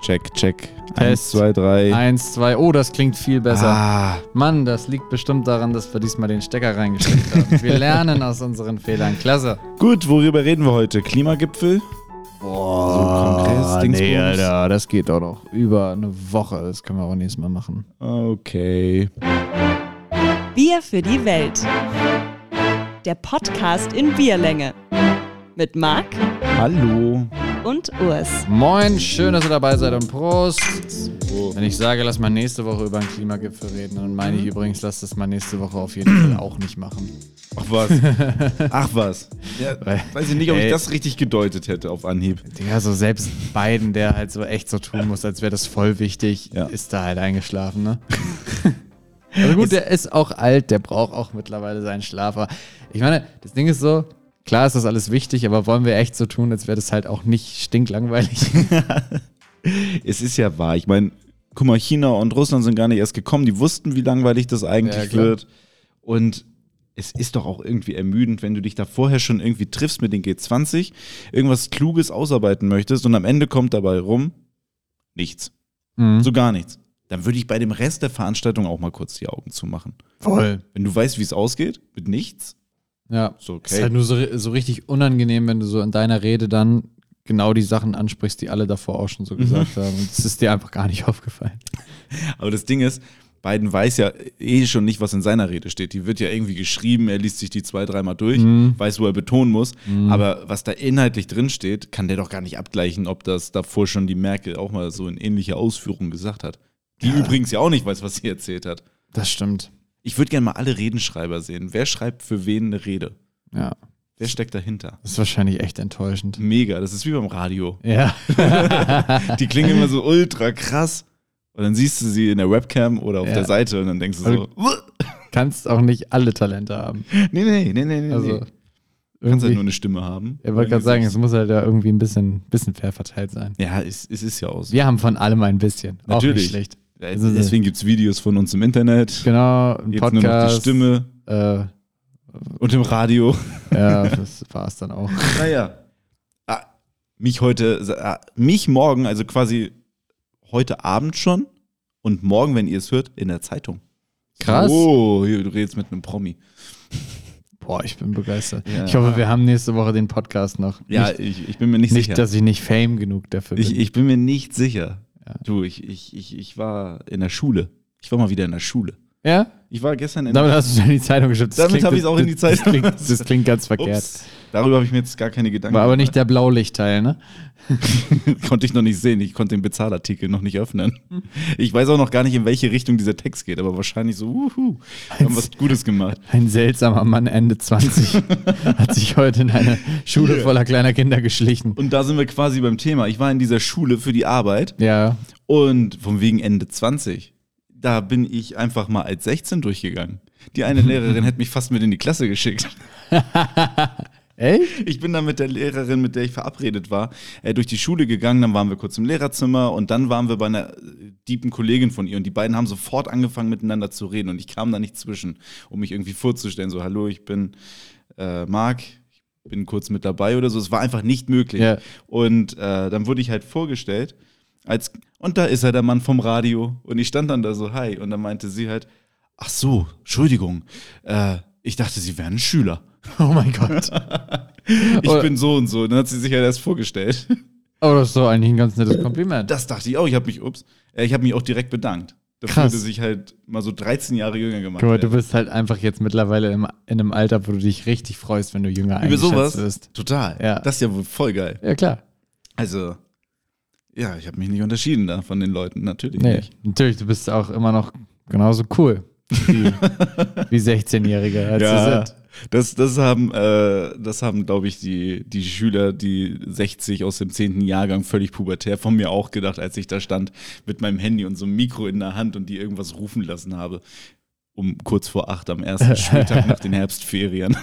Check, check. Test. Eins, zwei, drei. Eins, zwei. Oh, das klingt viel besser. Ah, Mann, das liegt bestimmt daran, dass wir diesmal den Stecker reingesteckt haben. Wir lernen aus unseren Fehlern. Klasse. gut, worüber reden wir heute? Klimagipfel? Boah, Kongress, Dingsbums. nee, Alter, das geht doch noch über eine Woche. Das können wir auch nächstes Mal machen. Okay. Bier für die Welt. Der Podcast in Bierlänge. Mit Marc Hallo. Und Urs. Moin, schön, dass ihr dabei seid und Prost. Wenn ich sage, lass mal nächste Woche über einen Klimagipfel reden, dann meine ich übrigens, lass das mal nächste Woche auf jeden Fall auch nicht machen. Ach was. Ach was. Ja, Weil- weiß ich nicht, ob ich Ey. das richtig gedeutet hätte auf Anhieb. Digga, so selbst Biden, der halt so echt so tun muss, als wäre das voll wichtig, Ja. ist da halt eingeschlafen, ne? Also gut, der ist auch alt, der braucht auch mittlerweile seinen Schlaf. Aber ich meine, das Ding ist so, klar ist das alles wichtig, aber wollen wir echt so tun, als wäre das halt auch nicht stinklangweilig? Es ist ja wahr. Ich meine, guck mal, China und Russland sind gar nicht erst gekommen. Die wussten, wie langweilig das Ja, eigentlich klar. wird. Und es ist doch auch irgendwie ermüdend, wenn du dich da vorher schon irgendwie triffst mit den G20, irgendwas Kluges ausarbeiten möchtest und am Ende kommt dabei rum nichts. Mhm. So gar nichts. Dann würde ich bei dem Rest der Veranstaltung auch mal kurz die Augen zumachen. Voll. Wenn du weißt, wie es ausgeht, mit nichts, Ja. so Es ist okay. halt nur so, so richtig unangenehm, wenn du so in deiner Rede dann genau die Sachen ansprichst, die alle davor auch schon so gesagt haben. Und es ist dir einfach gar nicht aufgefallen. Aber das Ding ist, Biden weiß ja eh schon nicht, was in seiner Rede steht. Die wird ja irgendwie geschrieben, er liest sich die zwei, dreimal durch, Mhm. weiß, wo er betonen muss. Aber was da inhaltlich drin steht, kann der doch gar nicht abgleichen, ob das davor schon die Merkel auch mal so in ähnlicher Ausführung gesagt hat. Die übrigens ja auch nicht weiß, was sie erzählt hat. Das stimmt. Ich würde gerne mal alle Redenschreiber sehen. Wer schreibt für wen eine Rede? Ja. Wer steckt dahinter? Das ist wahrscheinlich echt enttäuschend. Mega, das ist wie beim Radio. Ja. Die klingen immer so ultra krass. Und dann siehst du sie in der Webcam oder auf Ja. der Seite und dann denkst du so, Kannst auch nicht alle Talente haben. nee, nee, nee, nee, nee. Also, nee. Du kannst halt nur eine Stimme haben. ich wollte gerade sagen, es muss halt ja irgendwie ein bisschen, bisschen fair verteilt sein. Ja, es, es ist ja auch so. Wir haben von allem ein bisschen. Auch Natürlich. nicht schlecht. Also, Deswegen gibt es Videos von uns im Internet. Genau, ein Jetzt nur noch die Podcast. Stimme Äh, und im Radio. ja, das war es dann auch. Naja. Ah, mich heute, ah, mich morgen, also quasi heute Abend schon und morgen, wenn ihr es hört, in der Zeitung. Krass. Oh, hier, du redest mit einem Promi. Boah, ich bin begeistert. Ja. Ich hoffe, wir haben nächste Woche den Podcast noch. Ja, nicht, ich, ich bin mir nicht, nicht sicher. dass ich nicht Fame genug dafür bin. ich, ich bin mir nicht sicher. Du, ich, ich, ich, ich war in der Schule. Ich war mal wieder in der Schule. ja? Ich war gestern in Damit hast du es in die Zeitung geschickt. Damit klingt- hab ich's auch in die Zeitung. Das klingt, das klingt ganz verkehrt. Ups, darüber habe ich mir jetzt gar keine Gedanken War aber gemacht. nicht der Blaulichtteil, ne? konnte ich noch nicht sehen. Ich konnte den Bezahlartikel noch nicht öffnen. Ich weiß auch noch gar nicht, in welche Richtung dieser Text geht, aber wahrscheinlich so, uhu, wir haben was Gutes gemacht. Ein seltsamer Mann Ende 20 hat sich heute in eine Schule Hier. voller kleiner Kinder geschlichen. Und da sind wir quasi beim Thema. Ich war in dieser Schule für die Arbeit Ja, und von wegen Ende 20. Da bin ich einfach mal als 16 durchgegangen. Die eine Lehrerin hätte mich fast mit in die Klasse geschickt. ey? Ich bin dann mit der Lehrerin, mit der ich verabredet war, äh, durch die Schule gegangen. Dann waren wir kurz im Lehrerzimmer und dann waren wir bei einer äh, tiefen Kollegin von ihr. Und die beiden haben sofort angefangen, miteinander zu reden. Und ich kam da nicht zwischen, um mich irgendwie vorzustellen. So, hallo, ich bin äh, Marc, ich bin kurz mit dabei oder so. Es war einfach nicht möglich. Ja. Und äh, dann wurde ich halt vorgestellt. Als, und da ist er, der Mann vom Radio. Und ich stand dann da so, hi. Und dann meinte sie halt, ach so, Entschuldigung. Äh, ich dachte, Sie wären ein Schüler. Oh mein Gott. Ich bin so und so. Dann hat sie sich halt erst vorgestellt. Aber das ist doch eigentlich ein ganz nettes Kompliment. Das dachte ich auch. Ich habe mich, ups, äh, ich habe mich auch direkt bedankt. Dafür, Krass. dass ich halt mal so 13 Jahre jünger gemacht mal, du bist halt einfach jetzt mittlerweile im, in einem Alter, wo du dich richtig freust, wenn du jünger Über eingeschätzt sowas? wirst. Total. Ja. Das ist ja wohl voll geil. Ja, klar. Also, ja, ich habe mich nicht unterschieden da von den Leuten. Natürlich Nee, nicht. natürlich, du bist auch immer noch genauso cool wie, wie 16-Jährige. als Ja, das, das haben, äh, das haben glaube ich, die, die Schüler, die 60 aus dem 10. Jahrgang, völlig pubertär, von mir auch gedacht, als ich da stand mit meinem Handy und so einem Mikro in der Hand und die irgendwas rufen lassen habe. Um kurz vor acht am ersten Schultag nach den Herbstferien.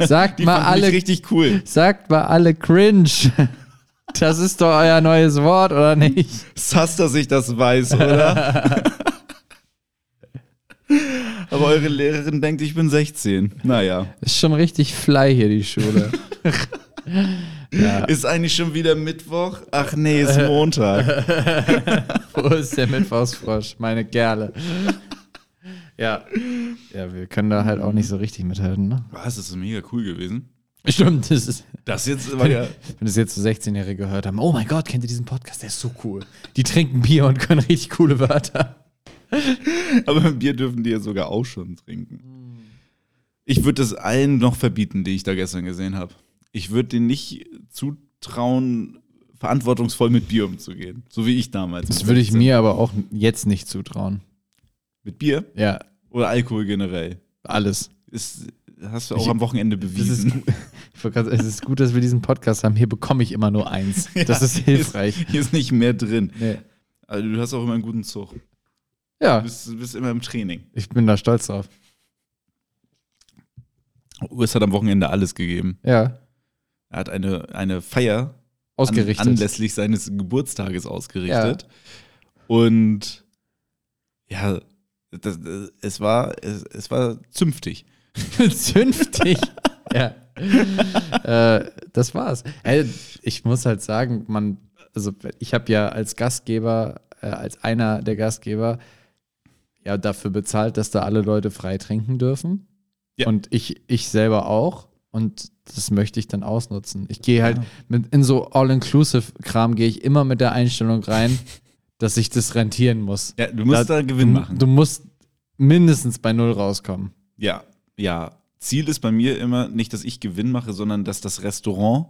Sagt Die mal alle, richtig cool. sagt mal alle cringe. Das ist doch euer neues Wort, oder nicht? Sass, dass ich das weiß, oder? Aber eure Lehrerin denkt, ich bin 16. Naja. Ist schon richtig fly hier, die Schule. Ist eigentlich schon wieder Mittwoch? Ach nee, ist Montag. Wo ist der Mittwochsfrosch? Meine Gerle. Ja. Ja, wir können da halt auch nicht so richtig mithalten, ne? Was, das ist mega cool gewesen. Stimmt, das ist. Das jetzt war ja. Wenn das jetzt so 16-Jährige gehört haben, oh mein Gott, kennt ihr diesen Podcast? Der ist so cool. Die trinken Bier und können richtig coole Wörter. Aber Bier dürfen die ja sogar auch schon trinken. Ich würde das allen noch verbieten, die ich da gestern gesehen habe. Ich würde denen nicht zutrauen, verantwortungsvoll mit Bier umzugehen. So wie ich damals. Das würde ich mir aber auch jetzt nicht zutrauen. Mit Bier? Ja, Oder Alkohol generell? alles. Ist, hast du auch Ich- am Wochenende ist, bewiesen. sagen, es ist gut, dass wir diesen Podcast haben. Hier bekomme ich immer nur eins. Das Ja, ist hilfreich. Hier ist, hier ist nicht mehr drin. Nee. Also du hast auch immer einen guten Zug. Ja, Du bist, bist immer im Training. ich bin da stolz drauf. Urs hat am Wochenende alles gegeben. Ja, Er hat eine, eine Feier ausgerichtet. An, anlässlich seines Geburtstages ausgerichtet. Und ja, das, das, es, war, es, es war zünftig. Zünftig. ja. äh, das war's. Ey, ich muss halt sagen, man, also ich habe ja als Gastgeber, äh, als einer der Gastgeber, ja dafür bezahlt, dass da alle Leute frei trinken dürfen. Ja. Und ich, ich selber auch. Und das möchte ich dann ausnutzen. Ich gehe halt mit, in so All-Inclusive-Kram gehe ich immer mit der Einstellung rein, dass ich das rentieren muss. Ja, du musst da, Gewinn du, machen. Du musst mindestens bei Null rauskommen. ja, ja. Ziel ist bei mir immer nicht, dass ich Gewinn mache, sondern dass das Restaurant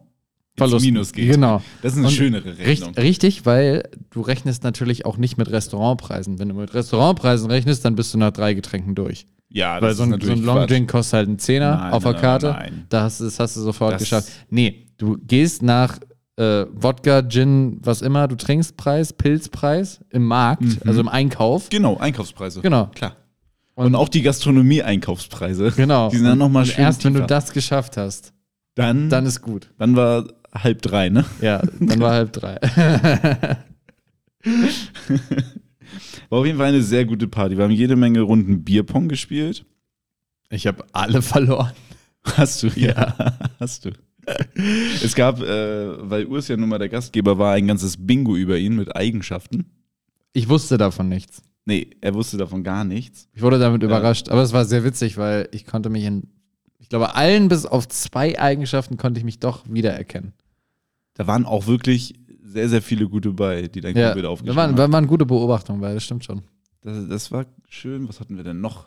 Verlust. Minus geht. Genau. Das ist eine Und schönere Rechnung. Richt, richtig, weil du rechnest natürlich auch nicht mit Restaurantpreisen. Wenn du mit Restaurantpreisen rechnest, dann bist du nach drei Getränken durch. Ja, weil so ein, so ein Long Drink kostet halt einen Zehner Nein, auf der nein, Karte. nein. Da hast, das hast du sofort Das- geschafft. Nee, du gehst nach äh, Wodka, Gin, was immer du trinkst, Preis, Pilzpreis im Markt, Mhm. also im Einkauf. Genau, Einkaufspreise. Genau. Klar. Und, auch die Gastronomie-Einkaufspreise. Genau. Die sind dann nochmal Und schön. erst wenn du tiefer. das geschafft hast, dann, dann ist gut. dann war halb drei, ne? Ja, dann war halb drei. War auf jeden Fall eine sehr gute Party. Wir haben jede Menge Runden Bierpong gespielt. Ich habe alle verloren. Hast du? Ja, hast du. Es gab, äh, weil Urs ja nun mal der Gastgeber war, ein ganzes Bingo über ihn mit Eigenschaften. Ich wusste davon nichts. Nee, er wusste davon gar nichts. Ich wurde damit überrascht, aber es war sehr witzig, weil ich konnte mich in, ich glaube, allen bis auf zwei Eigenschaften konnte ich mich doch wiedererkennen. Da waren auch wirklich sehr, sehr viele gute bei, die dein Ja, Kumpel aufgeschrieben waren, hat. da waren gute Beobachtungen bei, das stimmt schon. Das, das war schön. Was hatten wir denn noch?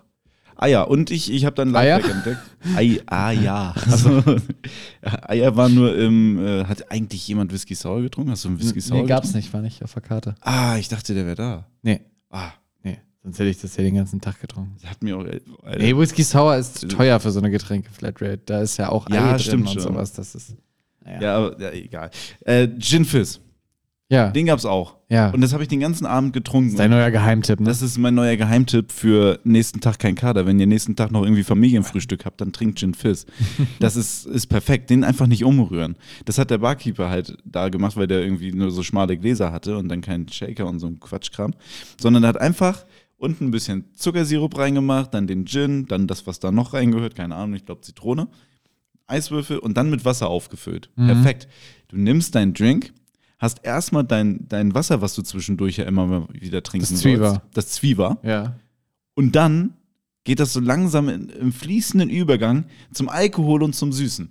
Ah ja, und ich, ich habe dann Eier? Lifehack entdeckt. Ei, ah ja. Also, Eier war nur im, äh, hat eigentlich jemand Whisky Sour getrunken? Hast du einen Whisky Sour Nee, gab's getrunken? nicht, war nicht auf der Karte. Ah, ich dachte, der wäre da. Nee, Ah, sonst hätte ich das ja den ganzen Tag getrunken. der hat mir auch. äh, Alter. Nee, Whisky Sour ist zu teuer für so eine Getränke-Flatrate. Da ist ja auch Ei Ja, drin und schon. sowas. Das ist, naja. Ja, aber ja, egal. Äh, Gin Fizz, Ja, den gab's auch. ja. Und das habe ich den ganzen Abend getrunken. das ist dein neuer Geheimtipp, ne? Das ist mein neuer Geheimtipp für nächsten Tag kein Kader. Wenn ihr nächsten Tag noch irgendwie Familienfrühstück habt, dann trinkt Gin Fizz. Das ist, ist perfekt. Den einfach nicht umrühren. Das hat der Barkeeper halt da gemacht, weil der irgendwie nur so schmale Gläser hatte und dann keinen Shaker und so ein Quatschkram. Sondern er hat einfach unten ein bisschen Zuckersirup reingemacht, dann den Gin, dann das, was da noch reingehört, keine Ahnung, ich glaube Zitrone, Eiswürfel und dann mit Wasser aufgefüllt. Mhm. Perfekt. Du nimmst deinen Drink, hast erstmal dein, dein Wasser, was du zwischendurch ja immer mal wieder trinken Das Zwieber. sollst. Das Zwieber. ja. Und dann geht das so langsam in, im fließenden Übergang zum Alkohol und zum Süßen.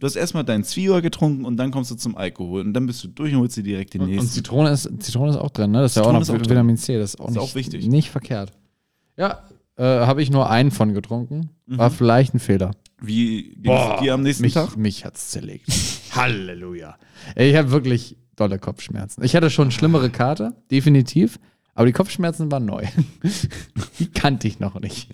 Du hast erstmal deinen Zwieber getrunken und dann kommst du zum Alkohol und dann bist du durch und holst dir direkt den Und, und. Zitrone, ist, Zitrone ist auch drin, ne? Das ist ja auch Zitrone noch auch. Vitamin C. Das ist auch, Ist nicht, auch wichtig. nicht verkehrt. Ja, äh, habe ich nur einen von getrunken. Mhm. War vielleicht ein Fehler. Wie ging es dir am nächsten mich, Tag? Mich hat's zerlegt. Halleluja. Ich habe wirklich dolle Kopfschmerzen. Ich hatte schon schlimmere Karte, definitiv. Aber die Kopfschmerzen waren neu. die kannte ich noch nicht.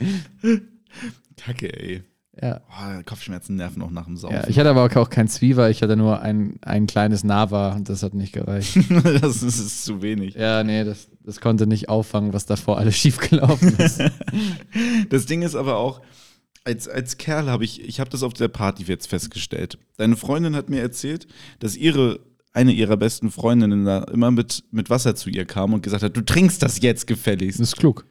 Kacke, ey. Ja. Boah, Kopfschmerzen nerven auch nach dem Saufen. ja. Ich hatte aber auch kein Zwieber, ich hatte nur ein, ein kleines Nava und das hat nicht gereicht. das ist, ist zu wenig. ja, nee, das, das konnte nicht auffangen, was davor alles schiefgelaufen ist. Das Ding ist aber auch, als, als Kerl habe ich, ich habe das auf der Party jetzt festgestellt. Deine Freundin hat mir erzählt, dass ihre, eine ihrer besten Freundinnen da immer mit, mit Wasser zu ihr kam und gesagt hat, du trinkst das jetzt gefälligst. Das ist klug.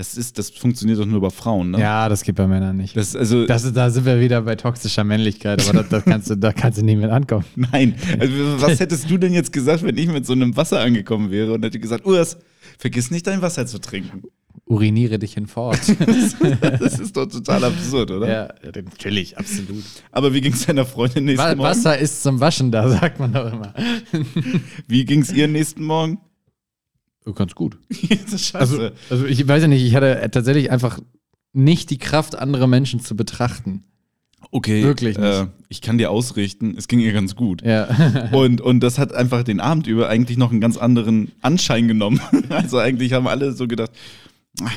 Das ist, das funktioniert doch nur bei Frauen, ne? Ja, das geht bei Männern nicht. Das, also, Das, da sind wir wieder bei toxischer Männlichkeit, aber das, das kannst du, da kannst du nie mit ankommen. nein. Also, was hättest du denn jetzt gesagt, wenn ich mit so einem Wasser angekommen wäre und hätte gesagt, Urs, vergiss nicht dein Wasser zu trinken? Uriniere dich hinfort. Das ist doch total absurd, oder? ja, natürlich, absolut. Aber wie ging es deiner Freundin nächsten Wa Morgen? Wasser ist zum Waschen da, sagt man doch immer. Wie ging es ihr nächsten Morgen? Ganz gut. das ist scheiße. Also, also ich weiß ja nicht, ich hatte tatsächlich einfach nicht die Kraft, andere Menschen zu betrachten. okay, wirklich nicht. Äh, ich kann dir ausrichten, es ging ihr ganz gut. Ja. Und, und das hat einfach den Abend über eigentlich noch einen ganz anderen Anschein genommen. Also eigentlich haben alle so gedacht, ah,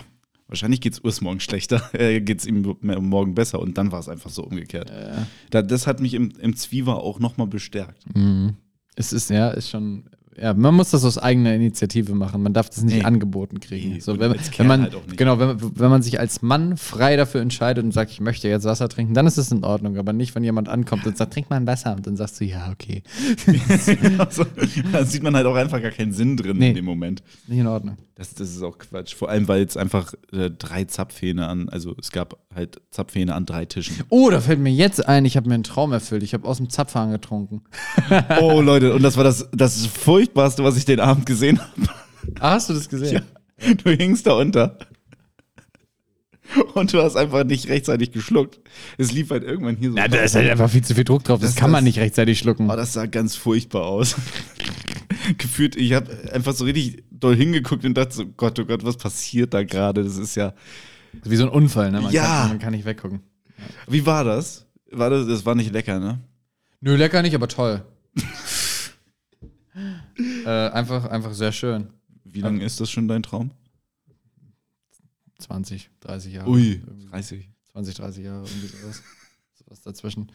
wahrscheinlich geht es Urs morgen schlechter, äh, geht es ihm morgen besser. Und dann war es einfach so umgekehrt. Da, das hat mich im, im Zwieber auch nochmal bestärkt. Mhm. Es ist, ja, ist schon. Ja, man muss das aus eigener Initiative machen. Man darf das nicht Nee. angeboten kriegen. Nee, so, wenn, als wenn Kerl man, halt. Genau, wenn, wenn man sich als Mann frei dafür entscheidet und sagt, ich möchte jetzt Wasser trinken, dann ist es in Ordnung. Aber nicht, wenn jemand ankommt und sagt, trink mal ein Wasser. Und dann sagst du, ja, okay. also, da sieht man halt auch einfach gar keinen Sinn drin Nee. in dem Moment. Nicht in Ordnung. Das, das ist auch Quatsch. Vor allem, weil es einfach äh, drei Zapfhähne an, also es gab halt Zapfhähne an drei Tischen. Oh, da fällt mir jetzt ein, ich habe mir einen Traum erfüllt. Ich habe aus dem Zapfhahn getrunken. Oh Leute, und das war das, das Furchtbarste, was ich den Abend gesehen habe. Ah, hast du das gesehen? Du hingst da unter. Und du hast einfach nicht rechtzeitig geschluckt. Es lief halt irgendwann hier so. Ja, da ist halt einfach viel zu viel Druck drauf. Das, Das- kann man nicht rechtzeitig schlucken. Oh, das sah ganz furchtbar aus. Gefühlt, ich habe einfach so richtig doll hingeguckt und dachte so, Gott, oh Gott, was passiert da gerade? Das ist ja. Wie so ein Unfall, ne? Man, Ja. kann, man kann nicht weggucken. Wie war das? War das, das war nicht lecker, ne? Nö, lecker nicht, aber toll. äh, einfach, einfach sehr schön. Wie lange ist das schon dein Traum? 20, 30 Jahre. Ui, Irgendwie 30. 20, 30 Jahre, irgendwie sowas. Sowas dazwischen.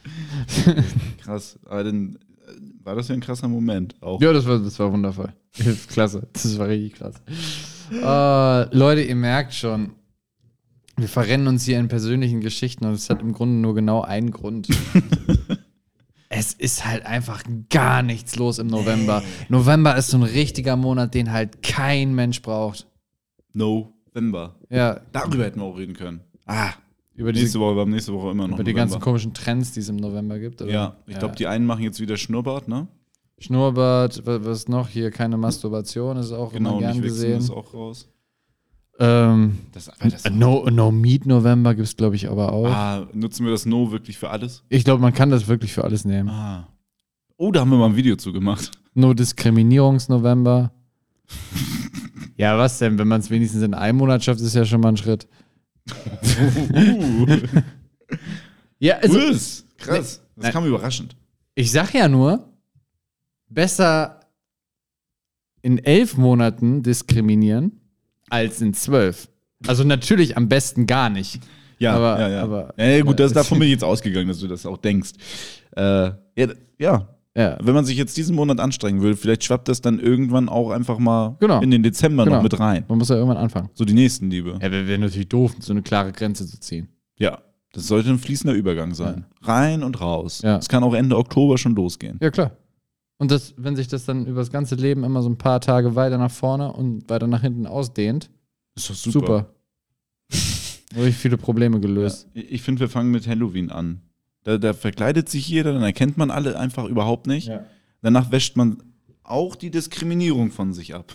Krass. Aber dann äh, war das ja ein krasser Moment auch. Ja, das war, das war wundervoll. Klasse. Das war richtig klasse. Äh, Leute, ihr merkt schon, wir verrennen uns hier in persönlichen Geschichten und es hat im Grunde nur genau einen Grund. es ist halt einfach gar nichts los im November. November ist so ein richtiger Monat, den halt kein Mensch braucht. November. Ja, Darüber hätten wir auch reden können. Ah, über die, nächste Woche, wir haben nächste Woche immer noch über die November. ganzen komischen Trends, die es im November gibt. Oder? Ja, ich glaube, die einen machen jetzt wieder Schnurrbart, ne? Schnurrbart, wa- was noch hier, keine Masturbation, ist auch Genau, immer gern nicht gesehen. ist auch raus. Ähm, Das, das no, no Meat November gibt es, glaube ich, aber auch. ah, nutzen wir das No wirklich für alles? Ich glaube, man kann das wirklich für alles nehmen. Ah. Oh, da haben wir mal ein Video zu gemacht. No Diskriminierungs-November. ja, was denn? Wenn man es wenigstens in einem Monat schafft, ist ja schon mal ein Schritt. Ja, also, Urs, krass. Das Nein. kam überraschend. ich sag ja nur, besser in elf Monaten diskriminieren als in zwölf. Also natürlich am besten gar nicht. Ja, Aber- ja, ja. aber- ja, ja, gut, das, äh, davon bin ich jetzt ausgegangen, dass du das auch denkst. Äh, ja, ja, Ja. wenn man sich jetzt diesen Monat anstrengen will, vielleicht schwappt das dann irgendwann auch einfach mal Genau. in den Dezember Genau. noch mit rein. Man muss ja irgendwann anfangen. So die Nächstenliebe. Ja, wäre wär natürlich doof, so eine klare Grenze zu ziehen. Ja, das sollte ein fließender Übergang sein. Rein und raus. Ja. Es kann auch Ende Oktober schon losgehen. Ja, klar. Und das, wenn sich das dann über das ganze Leben immer so ein paar Tage weiter nach vorne und weiter nach hinten ausdehnt, Ist doch super. super. Richtig viele Probleme gelöst. Ja. Ich finde, wir fangen mit Halloween an. Da, da verkleidet sich jeder, dann erkennt man alle einfach überhaupt nicht. Ja. Danach wäscht man auch die Diskriminierung von sich ab.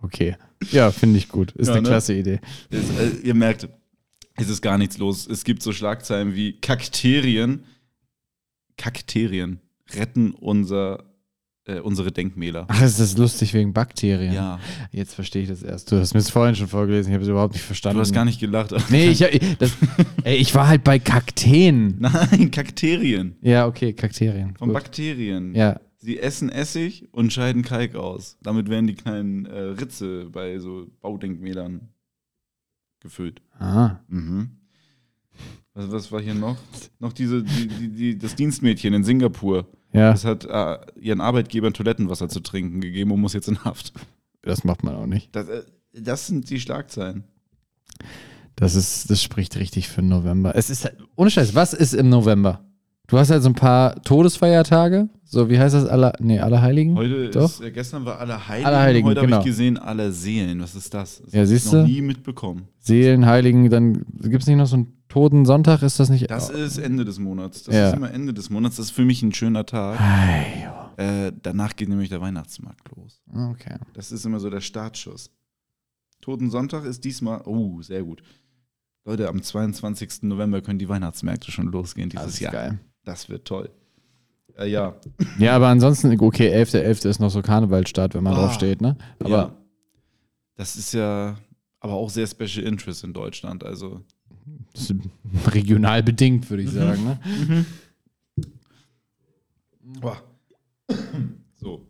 Okay. Ja, finde ich gut. Ist Ja, eine ne? klasse Idee. Es, äh, ihr merkt, es ist gar nichts los. Es gibt so Schlagzeilen wie Kakterien. Kakterien retten unser, äh, unsere Denkmäler. Ach, ist das lustig wegen Bakterien? Ja. Jetzt verstehe ich das erst. Du hast mir das vorhin schon vorgelesen, ich habe es überhaupt nicht verstanden. Du hast gar nicht gelacht. Nee, ich, ich, das, ey, ich war halt bei Kakteen. Nein, Kakterien. Ja, okay, Kakterien. Von Gut. Bakterien. Ja. Sie essen Essig und scheiden Kalk aus. Damit werden die kleinen äh, Ritze bei so Baudenkmälern gefüllt. Ah. Mhm. Was, was war hier noch? Noch diese, die, die, die, das Dienstmädchen in Singapur. Ja, Das hat äh, ihren Arbeitgebern Toilettenwasser zu trinken gegeben und muss jetzt in Haft. das macht man auch nicht. Das, äh, das sind die Schlagzeilen. Das ist, das spricht richtig für November. Es ist halt, ohne Scheiß, was ist im November? Du hast halt so ein paar Todesfeiertage. So, wie heißt das? Aller, nee, Allerheiligen? Heute Doch. ist, äh, gestern war Allerheiligen, Allerheiligen, heute habe genau. ich gesehen Aller Seelen. Was ist das? Das Ja, hab ich noch nie mitbekommen. Seelenheiligen, dann gibt es nicht noch so einen Todensonntag? Ist das nicht? Das ist Ende des Monats. Das Ja. ist immer Ende des Monats. Das ist für mich ein schöner Tag. Äh, danach geht nämlich der Weihnachtsmarkt los. Okay. Das ist immer so der Startschuss. Totensonntag ist diesmal, oh, sehr gut. Leute, am 22. November können die Weihnachtsmärkte schon losgehen Das dieses ist Jahr. geil. Das wird toll. Äh, ja. Ja, aber ansonsten, okay, 11.11. ist noch so Karnevalstart, wenn man Ah, drauf steht, ne? Aber ja. Das ist ja aber auch sehr Special Interest in Deutschland. Also, das regional bedingt, würde ich sagen, ne? boah. so,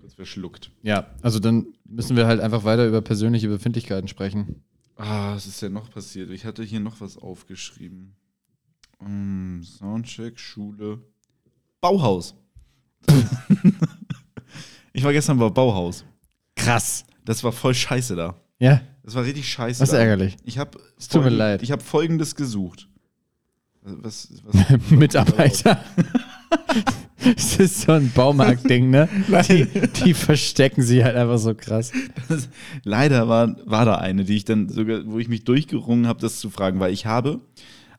kurz verschluckt. Ja, also dann müssen wir halt einfach weiter über persönliche Befindlichkeiten sprechen. Ah, was ist denn noch passiert? Ich hatte hier noch was aufgeschrieben. Mm, Soundcheck, Schule. Bauhaus. ich war gestern bei Bauhaus. Krass. Das war voll scheiße da. Ja, Das war richtig scheiße. das ist ärgerlich. Ich habe Es tut mir leid. Ich habe folgendes gesucht. Was, was, Mitarbeiter. Das ist so ein Baumarkt-Ding, ne? Die, die verstecken sie halt einfach so krass. Leider war, war da eine, die ich dann sogar, wo ich mich durchgerungen habe, das zu fragen, weil ich habe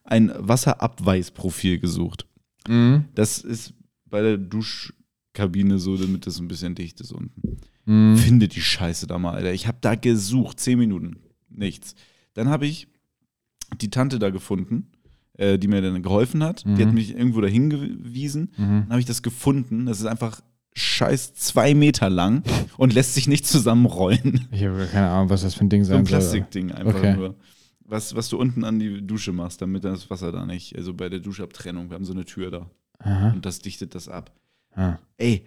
ein Wasserabweisprofil gesucht. Mhm. Das ist bei der Duschkabine so, damit das ein bisschen dicht ist unten. Mhm. Finde die Scheiße da mal, Alter. Ich habe da gesucht, zehn Minuten, nichts. Dann habe ich die Tante da gefunden, äh, die mir dann geholfen hat. Die Mhm. hat mich irgendwo dahin gewiesen. Dann habe ich das gefunden. Das ist einfach scheiß zwei Meter lang und lässt sich nicht zusammenrollen. Ich habe keine Ahnung, was das für ein Ding So ein sein soll. Plastikding einfach Okay. nur. Was, was du unten an die Dusche machst, damit das Wasser da nicht, also bei der Duschabtrennung, wir haben so eine Tür da. Aha. Und das dichtet das ab. Ah. Ey,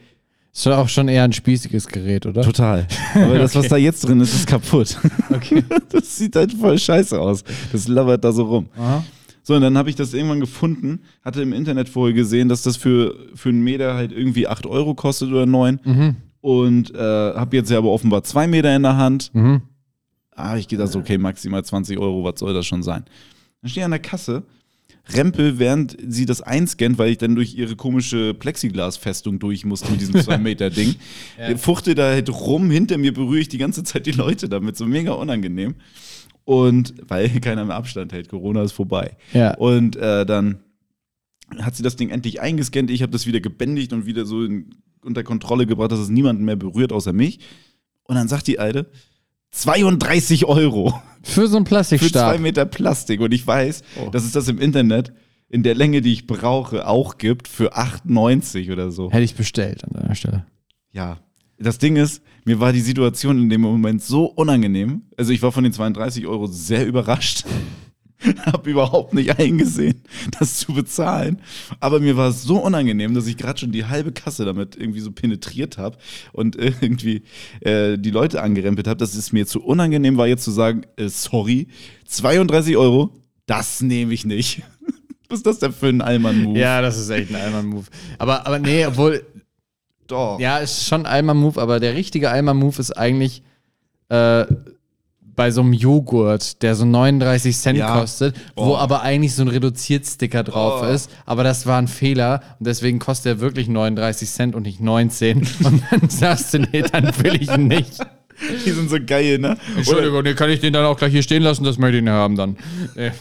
Ist schon auch schon eher ein spießiges Gerät, oder? total. Aber das, was Okay. da jetzt drin ist, ist kaputt. Okay. Das sieht halt voll scheiße aus. Das labert da so rum. Aha. So, und dann habe ich das irgendwann gefunden, hatte im Internet vorher gesehen, dass das für, für einen Meter halt irgendwie 8 Euro kostet oder 9. Mhm. Und äh, habe jetzt ja aber offenbar 2 Meter in der Hand. Mhm. Ah, ich gehe da so, okay, maximal 20 Euro, was soll das schon sein? Dann stehe ich an der Kasse, rempel, während sie das einscannt, weil ich dann durch ihre komische Plexiglasfestung durch musste mit diesem 2-Meter-Ding. Ja. Fuchte da halt rum, hinter mir berühre ich die ganze Zeit die Leute damit, so mega unangenehm. Und weil keiner mehr Abstand hält, Corona ist vorbei. Ja. Und äh, dann hat sie das Ding endlich eingescannt. Ich habe das wieder gebändigt und wieder so in, unter Kontrolle gebracht, dass es niemanden mehr berührt außer mich. Und dann sagt die Alte, 32 Euro Für so einen für zwei Plastikstab. Meter Plastik. Und ich weiß, Oh. dass es das im Internet in der Länge, die ich brauche, auch gibt für 8,90 oder so. Hätte ich bestellt an deiner Stelle. Ja. Das Ding ist, mir war die Situation in dem Moment so unangenehm. Also ich war von den 32 Euro sehr überrascht. Hab überhaupt nicht eingesehen, das zu bezahlen. Aber mir war es so unangenehm, dass ich gerade schon die halbe Kasse damit irgendwie so penetriert habe und irgendwie äh, die Leute angerempelt habe, dass es mir zu unangenehm war, jetzt zu sagen, äh, sorry, 32 Euro, das nehme ich nicht. Was ist das denn für ein Allmann-Move? Ja, das ist echt ein Alman-Move. Aber, aber nee, obwohl, Doch. ja, ist schon Alman-Move, aber der richtige Alman-Move ist eigentlich äh, bei so einem Joghurt, der so 39 Cent Ja. kostet, wo Oh. aber eigentlich so ein Reduziert-Sticker drauf Oh. ist. Aber das war ein Fehler und deswegen kostet er wirklich 39 Cent und nicht 19. Und dann sagst du, nee, dann will ich ihn nicht. Die sind so geil, ne? Entschuldigung, nee, kann ich den dann auch gleich hier stehen lassen? Das möchte ich nicht haben dann.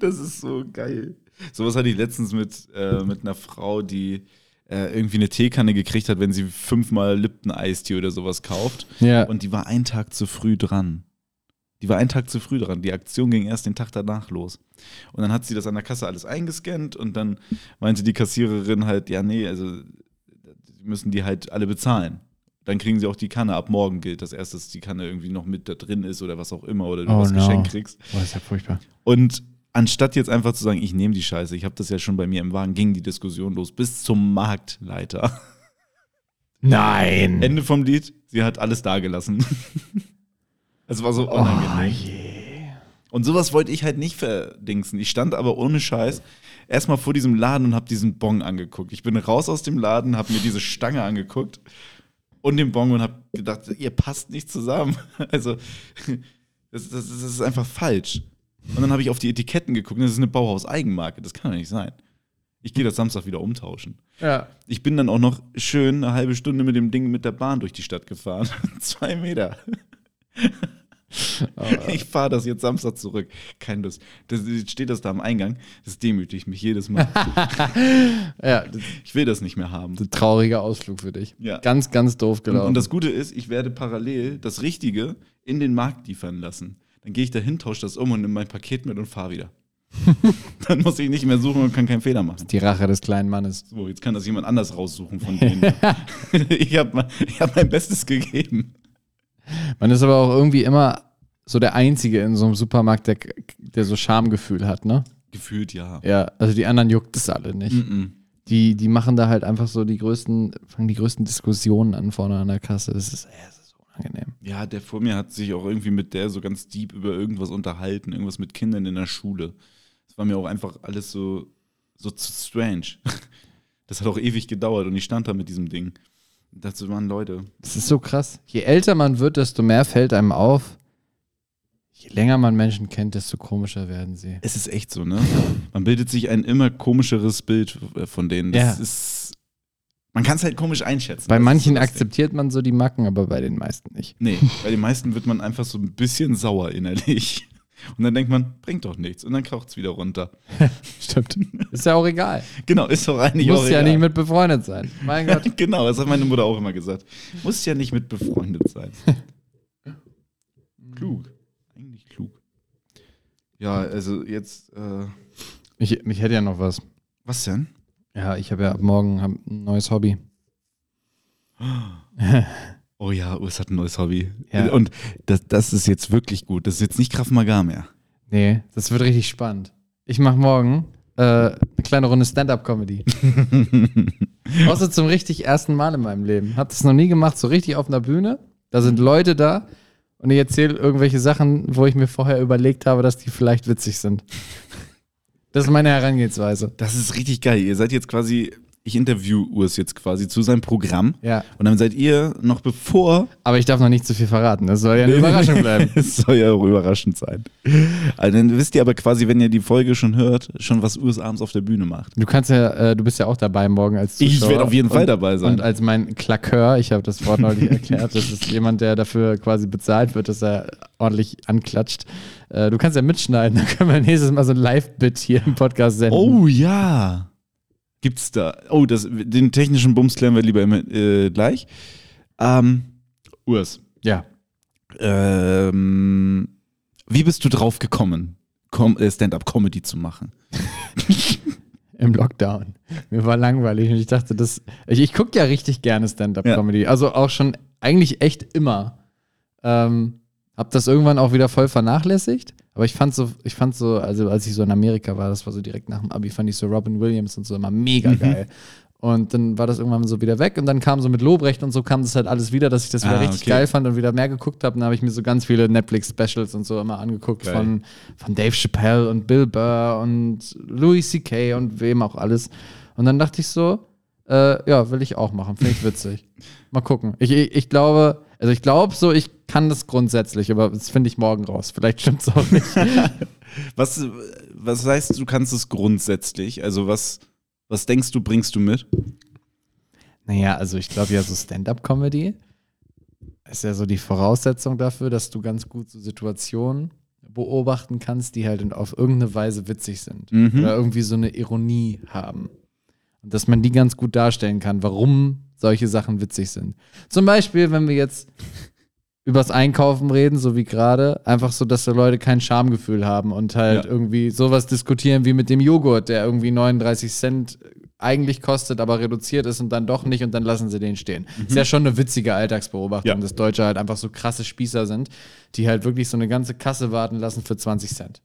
Das ist so geil. Sowas hatte ich letztens mit, äh, mit einer Frau, die äh, irgendwie eine Teekanne gekriegt hat, wenn sie fünfmal Lipton-Eistee oder sowas kauft. Ja. Und die war einen Tag zu früh dran. Die war einen Tag zu früh dran. Die Aktion ging erst den Tag danach los. Und dann hat sie das an der Kasse alles eingescannt und dann meinte die Kassiererin halt, ja, nee, also müssen die halt alle bezahlen. Dann kriegen sie auch die Kanne. Ab morgen gilt das erst, dass die Kanne irgendwie noch mit da drin ist oder was auch immer oder du Oh was no. geschenkt kriegst. Boah, ist ja furchtbar. Und anstatt jetzt einfach zu sagen, ich nehme die Scheiße, ich habe das ja schon bei mir im Wagen, ging die Diskussion los bis zum Marktleiter. Nein. Ende vom Lied, sie hat alles dagelassen. Es war so Oh, unangenehm. Und sowas wollte ich halt nicht verdingsen. Ich stand aber ohne Scheiß erstmal vor diesem Laden und habe diesen Bon angeguckt. Ich bin raus aus dem Laden, habe mir diese Stange angeguckt und den Bon und habe gedacht, ihr passt nicht zusammen. Also, das, das, das ist einfach falsch. Und dann habe ich auf die Etiketten geguckt, das ist eine Bauhaus-Eigenmarke, das kann doch nicht sein. Ich gehe das Samstag wieder umtauschen. Ja. Ich bin dann auch noch schön eine halbe Stunde mit dem Ding mit der Bahn durch die Stadt gefahren. Zwei Meter. Ich fahre das jetzt Samstag zurück. Kein Lust. Das, steht das da am Eingang. Das demütigt mich jedes Mal. Ja, Ich will das nicht mehr haben. ist ein trauriger Ausflug für dich. Ja. Ganz, ganz doof Und, gelaufen. und das Gute ist, ich werde parallel das Richtige in den Markt liefern lassen. Dann gehe ich da hin, tausche das um und nehme mein Paket mit und fahre wieder. dann muss ich nicht mehr suchen und kann keinen Fehler machen. die Rache des kleinen Mannes. So, jetzt kann das jemand anders raussuchen von denen. ich habe ich hab mein Bestes gegeben. Man ist aber auch irgendwie immer so der Einzige in so einem Supermarkt, der, der so Schamgefühl hat, ne? Gefühlt ja. Ja, also die anderen juckt es alle nicht. Mm-mm. Die, die machen da halt einfach so die größten, fangen die größten Diskussionen an vorne an der Kasse. Das ist, unangenehm. Ja, der vor mir hat sich auch irgendwie mit der so ganz deep über irgendwas unterhalten, irgendwas mit Kindern in der Schule. Das war mir auch einfach alles so, so zu strange. Das hat auch ewig gedauert und ich stand da mit diesem Ding. So, Mann, Leute, Das ist so krass. Je älter man wird, desto mehr fällt einem auf. Je länger man Menschen kennt, desto komischer werden sie. es ist echt so, ne? Man bildet sich ein immer komischeres Bild äh, von denen. Das Ja. ist. Man kann es halt komisch einschätzen. Bei manchen akzeptiert man so die Macken, aber bei den meisten nicht. Nee, bei den meisten wird man einfach so ein bisschen sauer innerlich. Und dann denkt man, bringt doch nichts. Und dann kraucht es wieder runter. Stimmt. Ist ja auch egal. Genau, ist doch eigentlich Muss auch ja egal. nicht mit befreundet sein. Mein Gott. genau, das hat meine Mutter auch immer gesagt. Muss ja nicht mit befreundet sein. klug. Eigentlich klug. Ja, also jetzt, äh, Ich, ich hätte ja noch was. was denn? Ja, ich habe ja ab morgen hab ein neues Hobby. Oh ja, Urs hat ein neues Hobby. Ja. Und das, das ist jetzt wirklich gut. Das ist jetzt nicht Krav Maga mehr. Nee, das wird richtig spannend. Ich mache morgen äh, eine kleine Runde Stand-Up-Comedy. Außer zum richtig ersten Mal in meinem Leben. Hab das noch nie gemacht, so richtig auf einer Bühne. Da sind Leute da und ich erzähle irgendwelche Sachen, wo ich mir vorher überlegt habe, dass die vielleicht witzig sind. Das ist meine Herangehensweise. Das ist richtig geil. Ihr seid jetzt quasi, ich interview Urs jetzt quasi zu seinem Programm. Ja, Und dann seid ihr noch bevor. aber ich darf noch nicht zu viel verraten. Das soll ja eine Überraschung bleiben. Es soll ja auch überraschend sein. Also dann wisst ihr aber quasi, wenn ihr die Folge schon hört, schon was Urs abends auf der Bühne macht. Du kannst ja, äh, du bist ja auch dabei morgen als Ich Zuschauer. werde auf jeden und, Fall dabei sein. Und als mein Klakeur, ich habe das Wort neulich erklärt, das ist jemand, der dafür quasi bezahlt wird, dass er ordentlich anklatscht. Äh, du kannst ja mitschneiden, dann können wir nächstes Mal so ein Live-Bit hier im Podcast senden. Oh ja. Gibt's da. Oh, das, den technischen Bums klären wir lieber immer, äh, gleich. Ähm, Urs, Ja. ähm, wie bist du drauf gekommen, Com äh, Stand-up-Comedy zu machen? Im Lockdown. Mir war langweilig und ich dachte, das. Ich, ich gucke ja richtig gerne Stand-Up-Comedy. Also auch schon eigentlich echt immer. Ähm, hab das irgendwann auch wieder voll vernachlässigt. Aber ich fand so, ich fand so, also als ich so in Amerika war, das war so direkt nach dem Abi, fand ich so Robin Williams und so immer mega Mhm. geil. Und dann war das irgendwann so wieder weg und dann kam so mit Lobrecht und so kam das halt alles wieder, dass ich das wieder Ah, richtig okay. geil fand und wieder mehr geguckt habe. Dann habe ich mir so ganz viele Netflix-Specials und so immer angeguckt Geil. von, von Dave Chappelle und Bill Burr und Louis C.K. und wem auch alles. Und dann dachte ich so, äh, ja, will ich auch machen. Finde ich witzig. Mal gucken. Ich, ich, ich glaube, also ich glaube so, ich kann das grundsätzlich, aber das finde ich morgen raus. Vielleicht stimmt es auch nicht. Was, was heißt, du kannst es grundsätzlich? Also was, was denkst du, bringst du mit? naja, also ich glaube ja, so Stand-up-Comedy ist ja so die Voraussetzung dafür, dass du ganz gut so Situationen beobachten kannst, die halt auf irgendeine Weise witzig sind. Mhm. Oder irgendwie so eine Ironie haben. Und dass man die ganz gut darstellen kann, warum solche Sachen witzig sind. Zum Beispiel, wenn wir jetzt übers Einkaufen reden, so wie gerade, einfach so, dass die Leute kein Schamgefühl haben und halt Ja. irgendwie sowas diskutieren wie mit dem Joghurt, der irgendwie 39 Cent eigentlich kostet, aber reduziert ist und dann doch nicht und dann lassen sie den stehen. Ist ja schon eine witzige Alltagsbeobachtung, Ja. dass Deutsche halt einfach so krasse Spießer sind, die halt wirklich so eine ganze Kasse warten lassen für 20 Cent.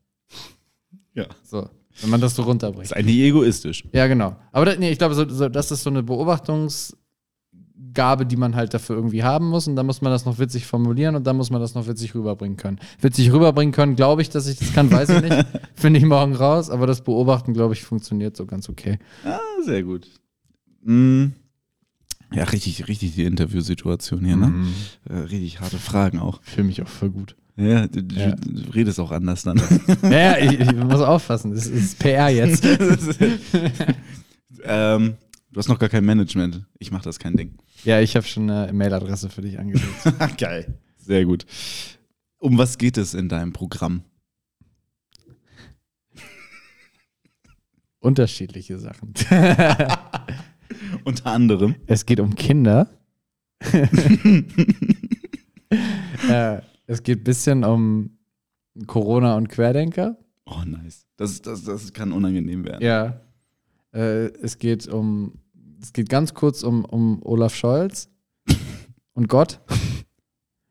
Ja. So, wenn man das so runterbringt. ist eigentlich egoistisch. Ja, genau. Aber da, nee, ich glaube, so, so, das ist so eine Beobachtungsgabe, die man halt dafür irgendwie haben muss. Und dann muss man das noch witzig formulieren und dann muss man das noch witzig rüberbringen können. Witzig rüberbringen können, glaube ich, dass ich das kann, weiß ich nicht. Finde ich morgen raus. Aber das Beobachten, glaube ich, funktioniert so ganz okay. Ah, sehr gut. Mm. Ja, richtig, richtig die Interviewsituation hier, ne? Äh, richtig harte Fragen auch. Fühle mich auch voll gut. Ja, du, Ja. du redest auch anders dann. Ja, ja ich, ich muss aufpassen. Das ist PR jetzt. Ähm, du hast noch gar kein Management. Ich mache das kein Ding. Ja, ich habe schon eine Mailadresse für dich angelegt. Geil. Sehr gut. Um was geht es in deinem Programm? Unterschiedliche Sachen. Unter anderem. Es geht um Kinder. äh, es geht ein bisschen um Corona und Querdenker. Oh, nice. Das, das, das kann unangenehm werden. Ja. Äh, es geht um, es geht ganz kurz um, um Olaf Scholz und Gott.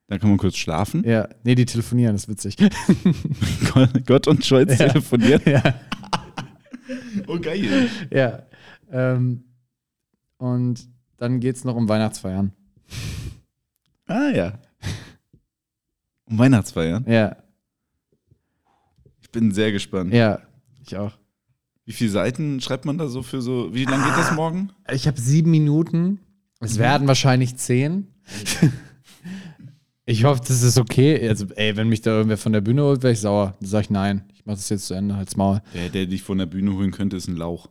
Da kann man kurz schlafen. Ja, nee, die telefonieren, das ist witzig. Gott und Scholz Ja. telefonieren. ja. Oh, geil. ja. Ähm, und dann geht es noch um Weihnachtsfeiern. Ah, ja. Um Weihnachtsfeiern. Ja, Ich bin sehr gespannt. ja, ich auch. Wie viele Seiten schreibt man da so für so? Wie lange geht das morgen? Ich habe sieben Minuten. Es werden wahrscheinlich zehn. ich hoffe, das ist okay. Also, ey, wenn mich da irgendwer von der Bühne holt, wäre ich sauer. Dann sage ich nein. Ich mache das jetzt zu Ende, halt's Maul. Der, der dich von der Bühne holen könnte, ist ein Lauch.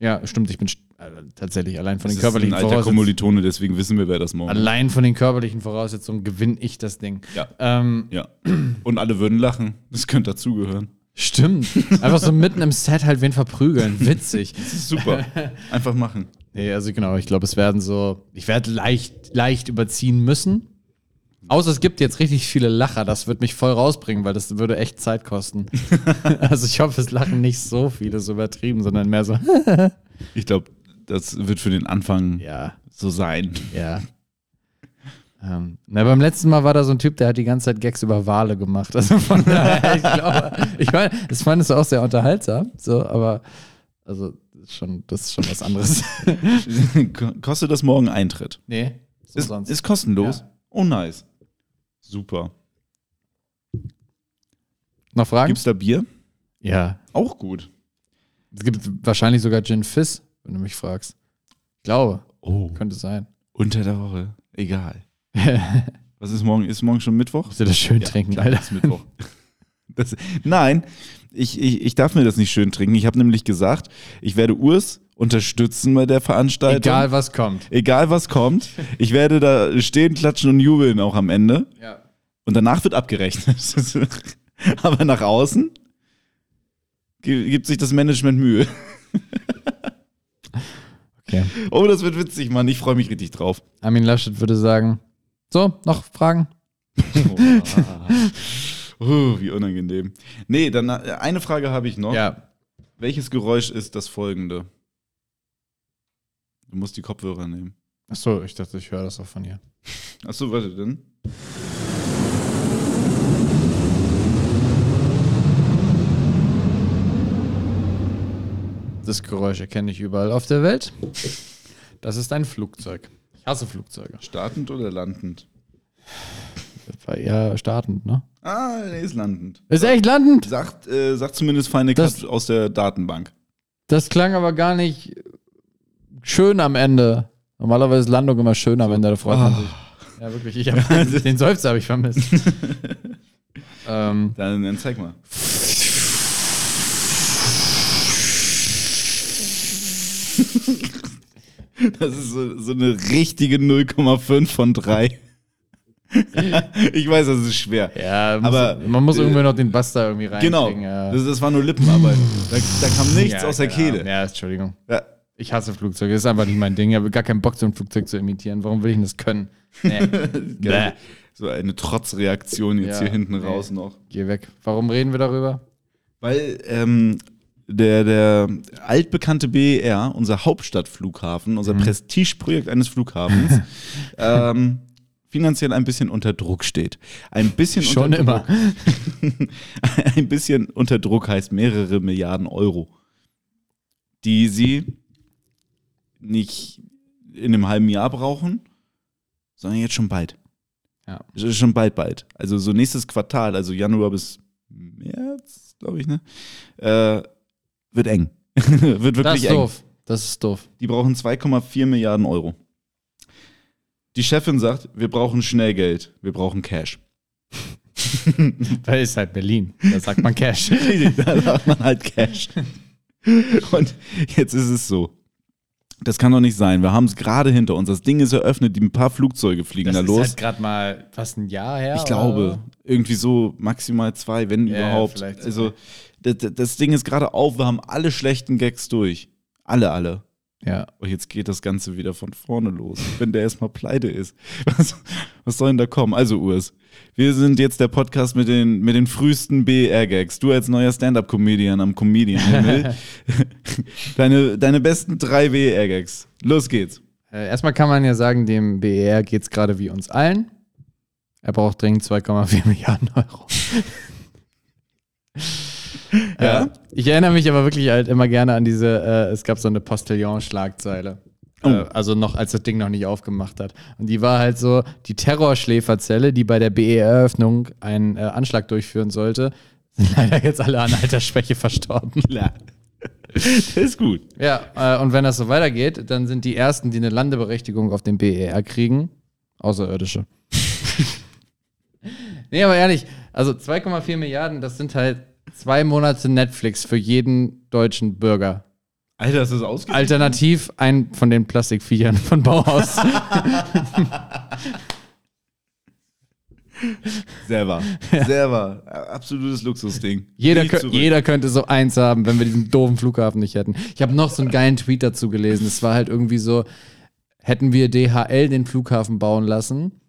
Ja, stimmt. Ich bin äh, tatsächlich allein von Das den ist ein körperlichen alter Voraussetzungen. Kommilitone, deswegen wissen wir, wer das morgen. Allein von den körperlichen Voraussetzungen gewinne ich das Ding. Ja. Ähm, Ja. Und alle würden lachen. Das könnte dazugehören. stimmt. Einfach so mitten im Set halt wen verprügeln. Witzig. Das ist super. Einfach machen. Nee, also genau, ich glaube, es werden so, ich werde leicht, leicht überziehen müssen. Außer es gibt jetzt richtig viele Lacher, das wird mich voll rausbringen, weil das würde echt Zeit kosten. also ich hoffe, es lachen nicht so viele, so übertrieben, sondern mehr so, Ich glaube, das wird für den Anfang ja, so sein. ja. Ähm, na, beim letzten Mal war da so ein Typ, der hat die ganze Zeit Gags über Wale gemacht. Also von daher, ich glaube, ich meine, das fandest du auch sehr unterhaltsam, so, aber also das ist schon, das ist schon was anderes. Kostet das morgen Eintritt? nee, so Ist, sonst. ist kostenlos? Ja. Oh, nice. Super. Noch Fragen? Gibt's da Bier? ja. Auch gut. Es gibt wahrscheinlich sogar Gin Fizz, wenn du mich fragst. Ich glaube, Oh. könnte sein. Unter der Woche. Egal. Was ist morgen? Ist morgen schon Mittwoch? du das schön trinken, klar, Alter. ist Mittwoch. Das, nein, ich, ich, ich darf mir das nicht schön trinken. Ich habe nämlich gesagt, ich werde Urs unterstützen bei der Veranstaltung. Egal, was kommt. Egal was kommt. Ich werde da stehen, klatschen und jubeln auch am Ende. Ja. Und danach wird abgerechnet. Aber nach außen gi- gibt sich das Management Mühe. Okay. Oh, das wird witzig, Mann. Ich freue mich richtig drauf. Armin Laschet würde sagen: So, noch Fragen? Oh, wie unangenehm. Nee, dann äh, eine Frage habe ich noch. Ja. Welches Geräusch ist das folgende? Du musst die Kopfhörer nehmen. Achso, ich dachte, ich höre das auch von hier. Achso, warte denn. Das Geräusch erkenne ich überall auf der Welt. Das ist ein Flugzeug. Ich hasse Flugzeuge. Startend oder landend? War eher startend, ne? Ah, nee, ist landend. Ist echt landend? Sagt, äh, sagt zumindest Final Das- Cut aus der Datenbank. Das klang aber gar nicht schön am Ende. Normalerweise ist Landung immer schön am Ende, da freut man Ah. sich. Ja, wirklich. Ich hab, den Seufzer habe ich vermisst. ähm, Dann, dann zeig mal. Das ist so, so eine richtige 0,5 von 3. ich weiß, das ist schwer. ja, muss, Aber, man muss äh, irgendwie noch den da irgendwie reinkriegen. Genau. Ja. Das, das war nur Lippenarbeit. Da, da kam nichts Ja, aus der Ahnung. Kehle. Ja, Entschuldigung. Ja. Ich hasse Flugzeuge. Das ist einfach nicht mein Ding. Ich habe gar keinen Bock, so ein Flugzeug zu imitieren. Warum will ich denn das können? Nee. Bäh. So eine Trotzreaktion jetzt hier hinten nee. raus noch. Geh weg. Warum reden wir darüber? Weil ähm, der, der altbekannte BER, unser Hauptstadtflughafen, unser Mhm. Prestigeprojekt eines Flughafens, ähm, finanziell ein bisschen unter Druck steht. Ein bisschen Schon unter immer. Druck. ein bisschen unter Druck heißt mehrere Milliarden Euro, die sie nicht in einem halben Jahr brauchen, sondern jetzt schon bald. Ja. Es ist Schon bald, bald. Also so nächstes Quartal, also Januar bis März, glaube ich, ne? Äh, wird eng. wird wirklich Das ist eng. doof. Das ist doof. Die brauchen 2,4 Milliarden Euro. Die Chefin sagt, wir brauchen schnell Geld, wir brauchen Cash. Weil ist halt Berlin. Da sagt man Cash. da sagt man halt Cash. Und jetzt ist es so. Das kann doch nicht sein. Wir haben es gerade hinter uns. Das Ding ist eröffnet, die ein paar Flugzeuge fliegen da los. halt gerade mal fast ein Jahr her. Ich glaube, irgendwie so maximal zwei, wenn Ja, überhaupt. Also, das, das Ding ist gerade auf, wir haben alle schlechten Gags durch. Alle, alle. Ja. Und jetzt geht das Ganze wieder von vorne los, wenn der erstmal pleite ist. Was, was soll denn da kommen? Also, Urs, wir sind jetzt der Podcast mit den, mit den frühesten BR-Gags. Du als neuer Stand-Up-Comedian am Comedian-Himmel. deine, deine besten drei BR-Gags. Los geht's. Äh, erstmal kann man ja sagen, dem BER geht es gerade wie uns allen. Er braucht dringend 2,4 Milliarden Euro. Ja? Äh, ich erinnere mich aber wirklich halt immer gerne an diese, äh, es gab so eine Postillon-Schlagzeile. Oh. Äh, also noch, als das Ding noch nicht aufgemacht hat. Und die war halt so, die Terrorschläferzelle, die bei der BE-Eröffnung einen äh, Anschlag durchführen sollte, sind leider jetzt alle an Altersschwäche verstorben. Ja. Das ist gut. Ja, äh, und wenn das so weitergeht, dann sind die Ersten, die eine Landeberechtigung auf dem BER kriegen, Außerirdische. nee, aber ehrlich, also 2,4 Milliarden, das sind halt zwei Monate Netflix für jeden deutschen Bürger. Alter, ist das ausgegeben? Alternativ ein von den Plastikviechern von Bauhaus. Selber. Selber. Absolutes Luxusding. Jeder, kö- jeder könnte so eins haben, wenn wir diesen doofen Flughafen nicht hätten. Ich habe noch so einen geilen Tweet dazu gelesen. Es war halt irgendwie so, hätten wir DHL den Flughafen bauen lassen,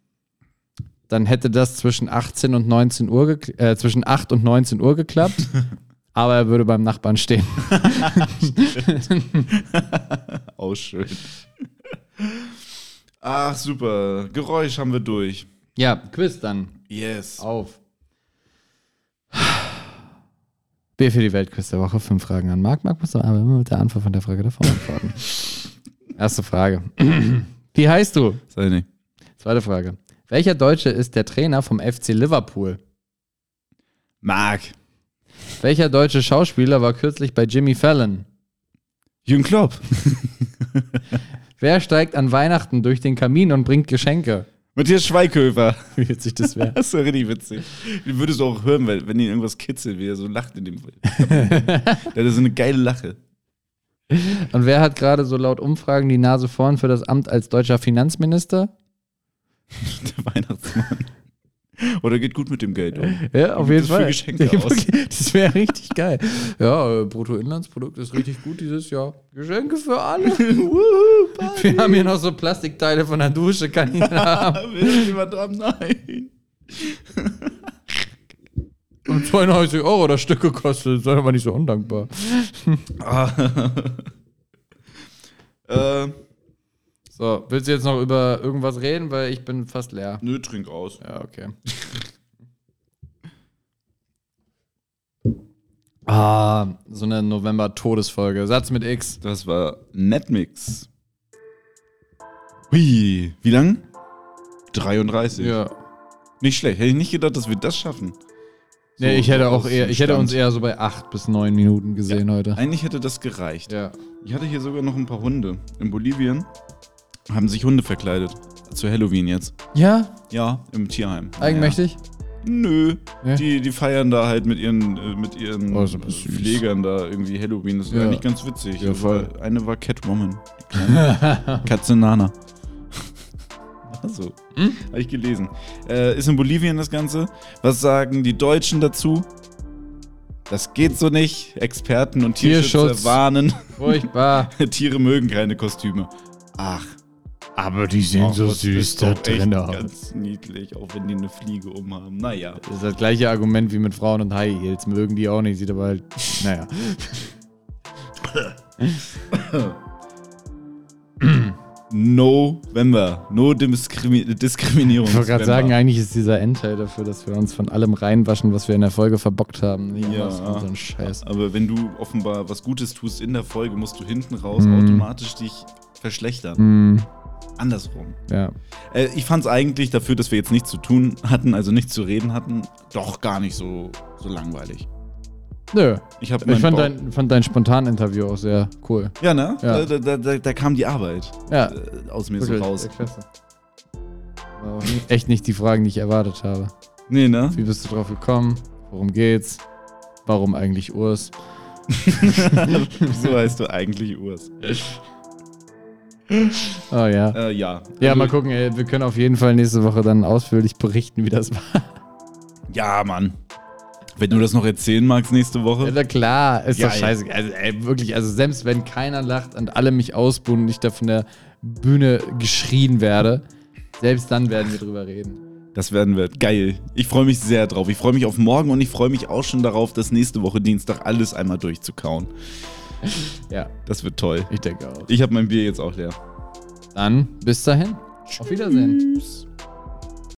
dann hätte das zwischen 18 und 19 Uhr, äh, zwischen 8 und 19 Uhr geklappt. aber er würde beim Nachbarn stehen. Auch schön. Ach, super. Geräusch haben wir durch. Ja, Quiz dann. Yes. Auf. B für die Weltquiz der Woche. Fünf Fragen an Marc. Marc muss aber immer mit der Antwort von der Frage davor antworten. Erste Frage. Wie heißt du? Sei nicht. Zweite Frage. Welcher Deutsche ist der Trainer vom FC Liverpool? Marc. Welcher deutsche Schauspieler war kürzlich bei Jimmy Fallon? Jürgen Klopp. Wer steigt an Weihnachten durch den Kamin und bringt Geschenke? Matthias Schweighöfer. Wie witzig das wäre. Das ist ja richtig witzig. Den würdest du auch hören, weil, wenn ihn irgendwas kitzelt, wie er so lacht in dem Der hat so eine geile Lache. Und wer hat gerade so laut Umfragen die Nase vorn für das Amt als deutscher Finanzminister? Der Weihnachtsmann. Oder geht gut mit dem Geld um. Ja, auf jeden Fall. Das wäre richtig geil. Ja, äh, Bruttoinlandsprodukt ist richtig gut dieses Jahr. Geschenke für alle. Wir haben hier noch so Plastikteile von der Dusche, kann ich haben. Will jemand haben? Nein. Und 92 Euro das Stück gekostet. Sei doch mal nicht so undankbar. äh, So, willst du jetzt noch über irgendwas reden? Weil ich bin fast leer. nö, trink aus. Ja, okay. ah, so eine November-Todesfolge. Satz mit X. Das war Netmix. Hui, wie lang? 33. Ja. Nicht schlecht. Hätte ich nicht gedacht, dass wir das schaffen. So, Nee, ich hätte auch eher, ich hätte uns eher so bei acht bis neun Minuten gesehen heute. Eigentlich hätte das gereicht. Ja. Ich hatte hier sogar noch ein paar Hunde. In Bolivien haben sich Hunde verkleidet. Zu Halloween jetzt. Ja? Ja, im Tierheim. Eigenmächtig? Naja. Nö. Ja. Die, die feiern da halt mit ihren, äh, mit ihren Oh. Pflegern da irgendwie Halloween. Das ist Ja. eigentlich ganz witzig. Ja, war- Eine war Catwoman. Katze Nana. Also, Hm? habe ich gelesen. Äh, ist in Bolivien das Ganze. Was sagen die Deutschen dazu? Das geht so nicht. Experten und Tierschützer Tierschutz. warnen. Furchtbar. Tiere mögen keine Kostüme. Ach, Aber die sehen ach, das ist doch echt ganz niedlich, auch wenn die eine Fliege umhaben. Naja. Das ist das gleiche Argument wie mit Frauen und High Heels. Mögen die auch nicht, sieht aber halt. Naja. November. No Diskrimi Diskriminierung. Ich wollte gerade sagen, eigentlich ist dieser Endteil dafür, dass wir uns von allem reinwaschen, was wir in der Folge verbockt haben. Ja. so ein Scheiß. Aber wenn du offenbar was Gutes tust in der Folge, musst du hinten raus Mhm. automatisch dich verschlechtern. Hm, Andersrum. ja. Äh, ich fand es eigentlich dafür, dass wir jetzt nichts zu tun hatten, also nichts zu reden hatten, doch gar nicht so, so langweilig. Nö. Ich, Ich fand Bauch- dein, fand dein Spontan-Interview auch sehr cool. Ja, ne? Ja. Da, da, da, da kam die Arbeit Ja. äh, aus mir Wirklich, so raus. nie- echt nicht die Fragen, die ich erwartet habe. Nee, ne? Wie bist du drauf gekommen? Worum geht's? Warum eigentlich Urs? so heißt du eigentlich Urs. Oh ja. Äh, ja. Ja, Also, mal gucken, ey. wir können auf jeden Fall nächste Woche dann ausführlich berichten, wie das war. Ja, Mann. Wenn du das noch erzählen magst nächste Ja, Woche. na klar, ist Ja, doch ja. scheiße. Also, ey, wirklich, also selbst wenn keiner lacht und alle mich ausbuhen und ich da von der Bühne geschrien werde, selbst dann werden wir drüber reden. Das werden wir. Geil. Ich freue mich sehr drauf. Ich freue mich auf morgen und ich freue mich auch schon darauf, das nächste Woche Dienstag alles einmal durchzukauen. Ja, Das wird toll. ich denke auch. Ich habe mein Bier jetzt auch leer. Dann bis dahin. Auf Wiedersehen. Tschüss.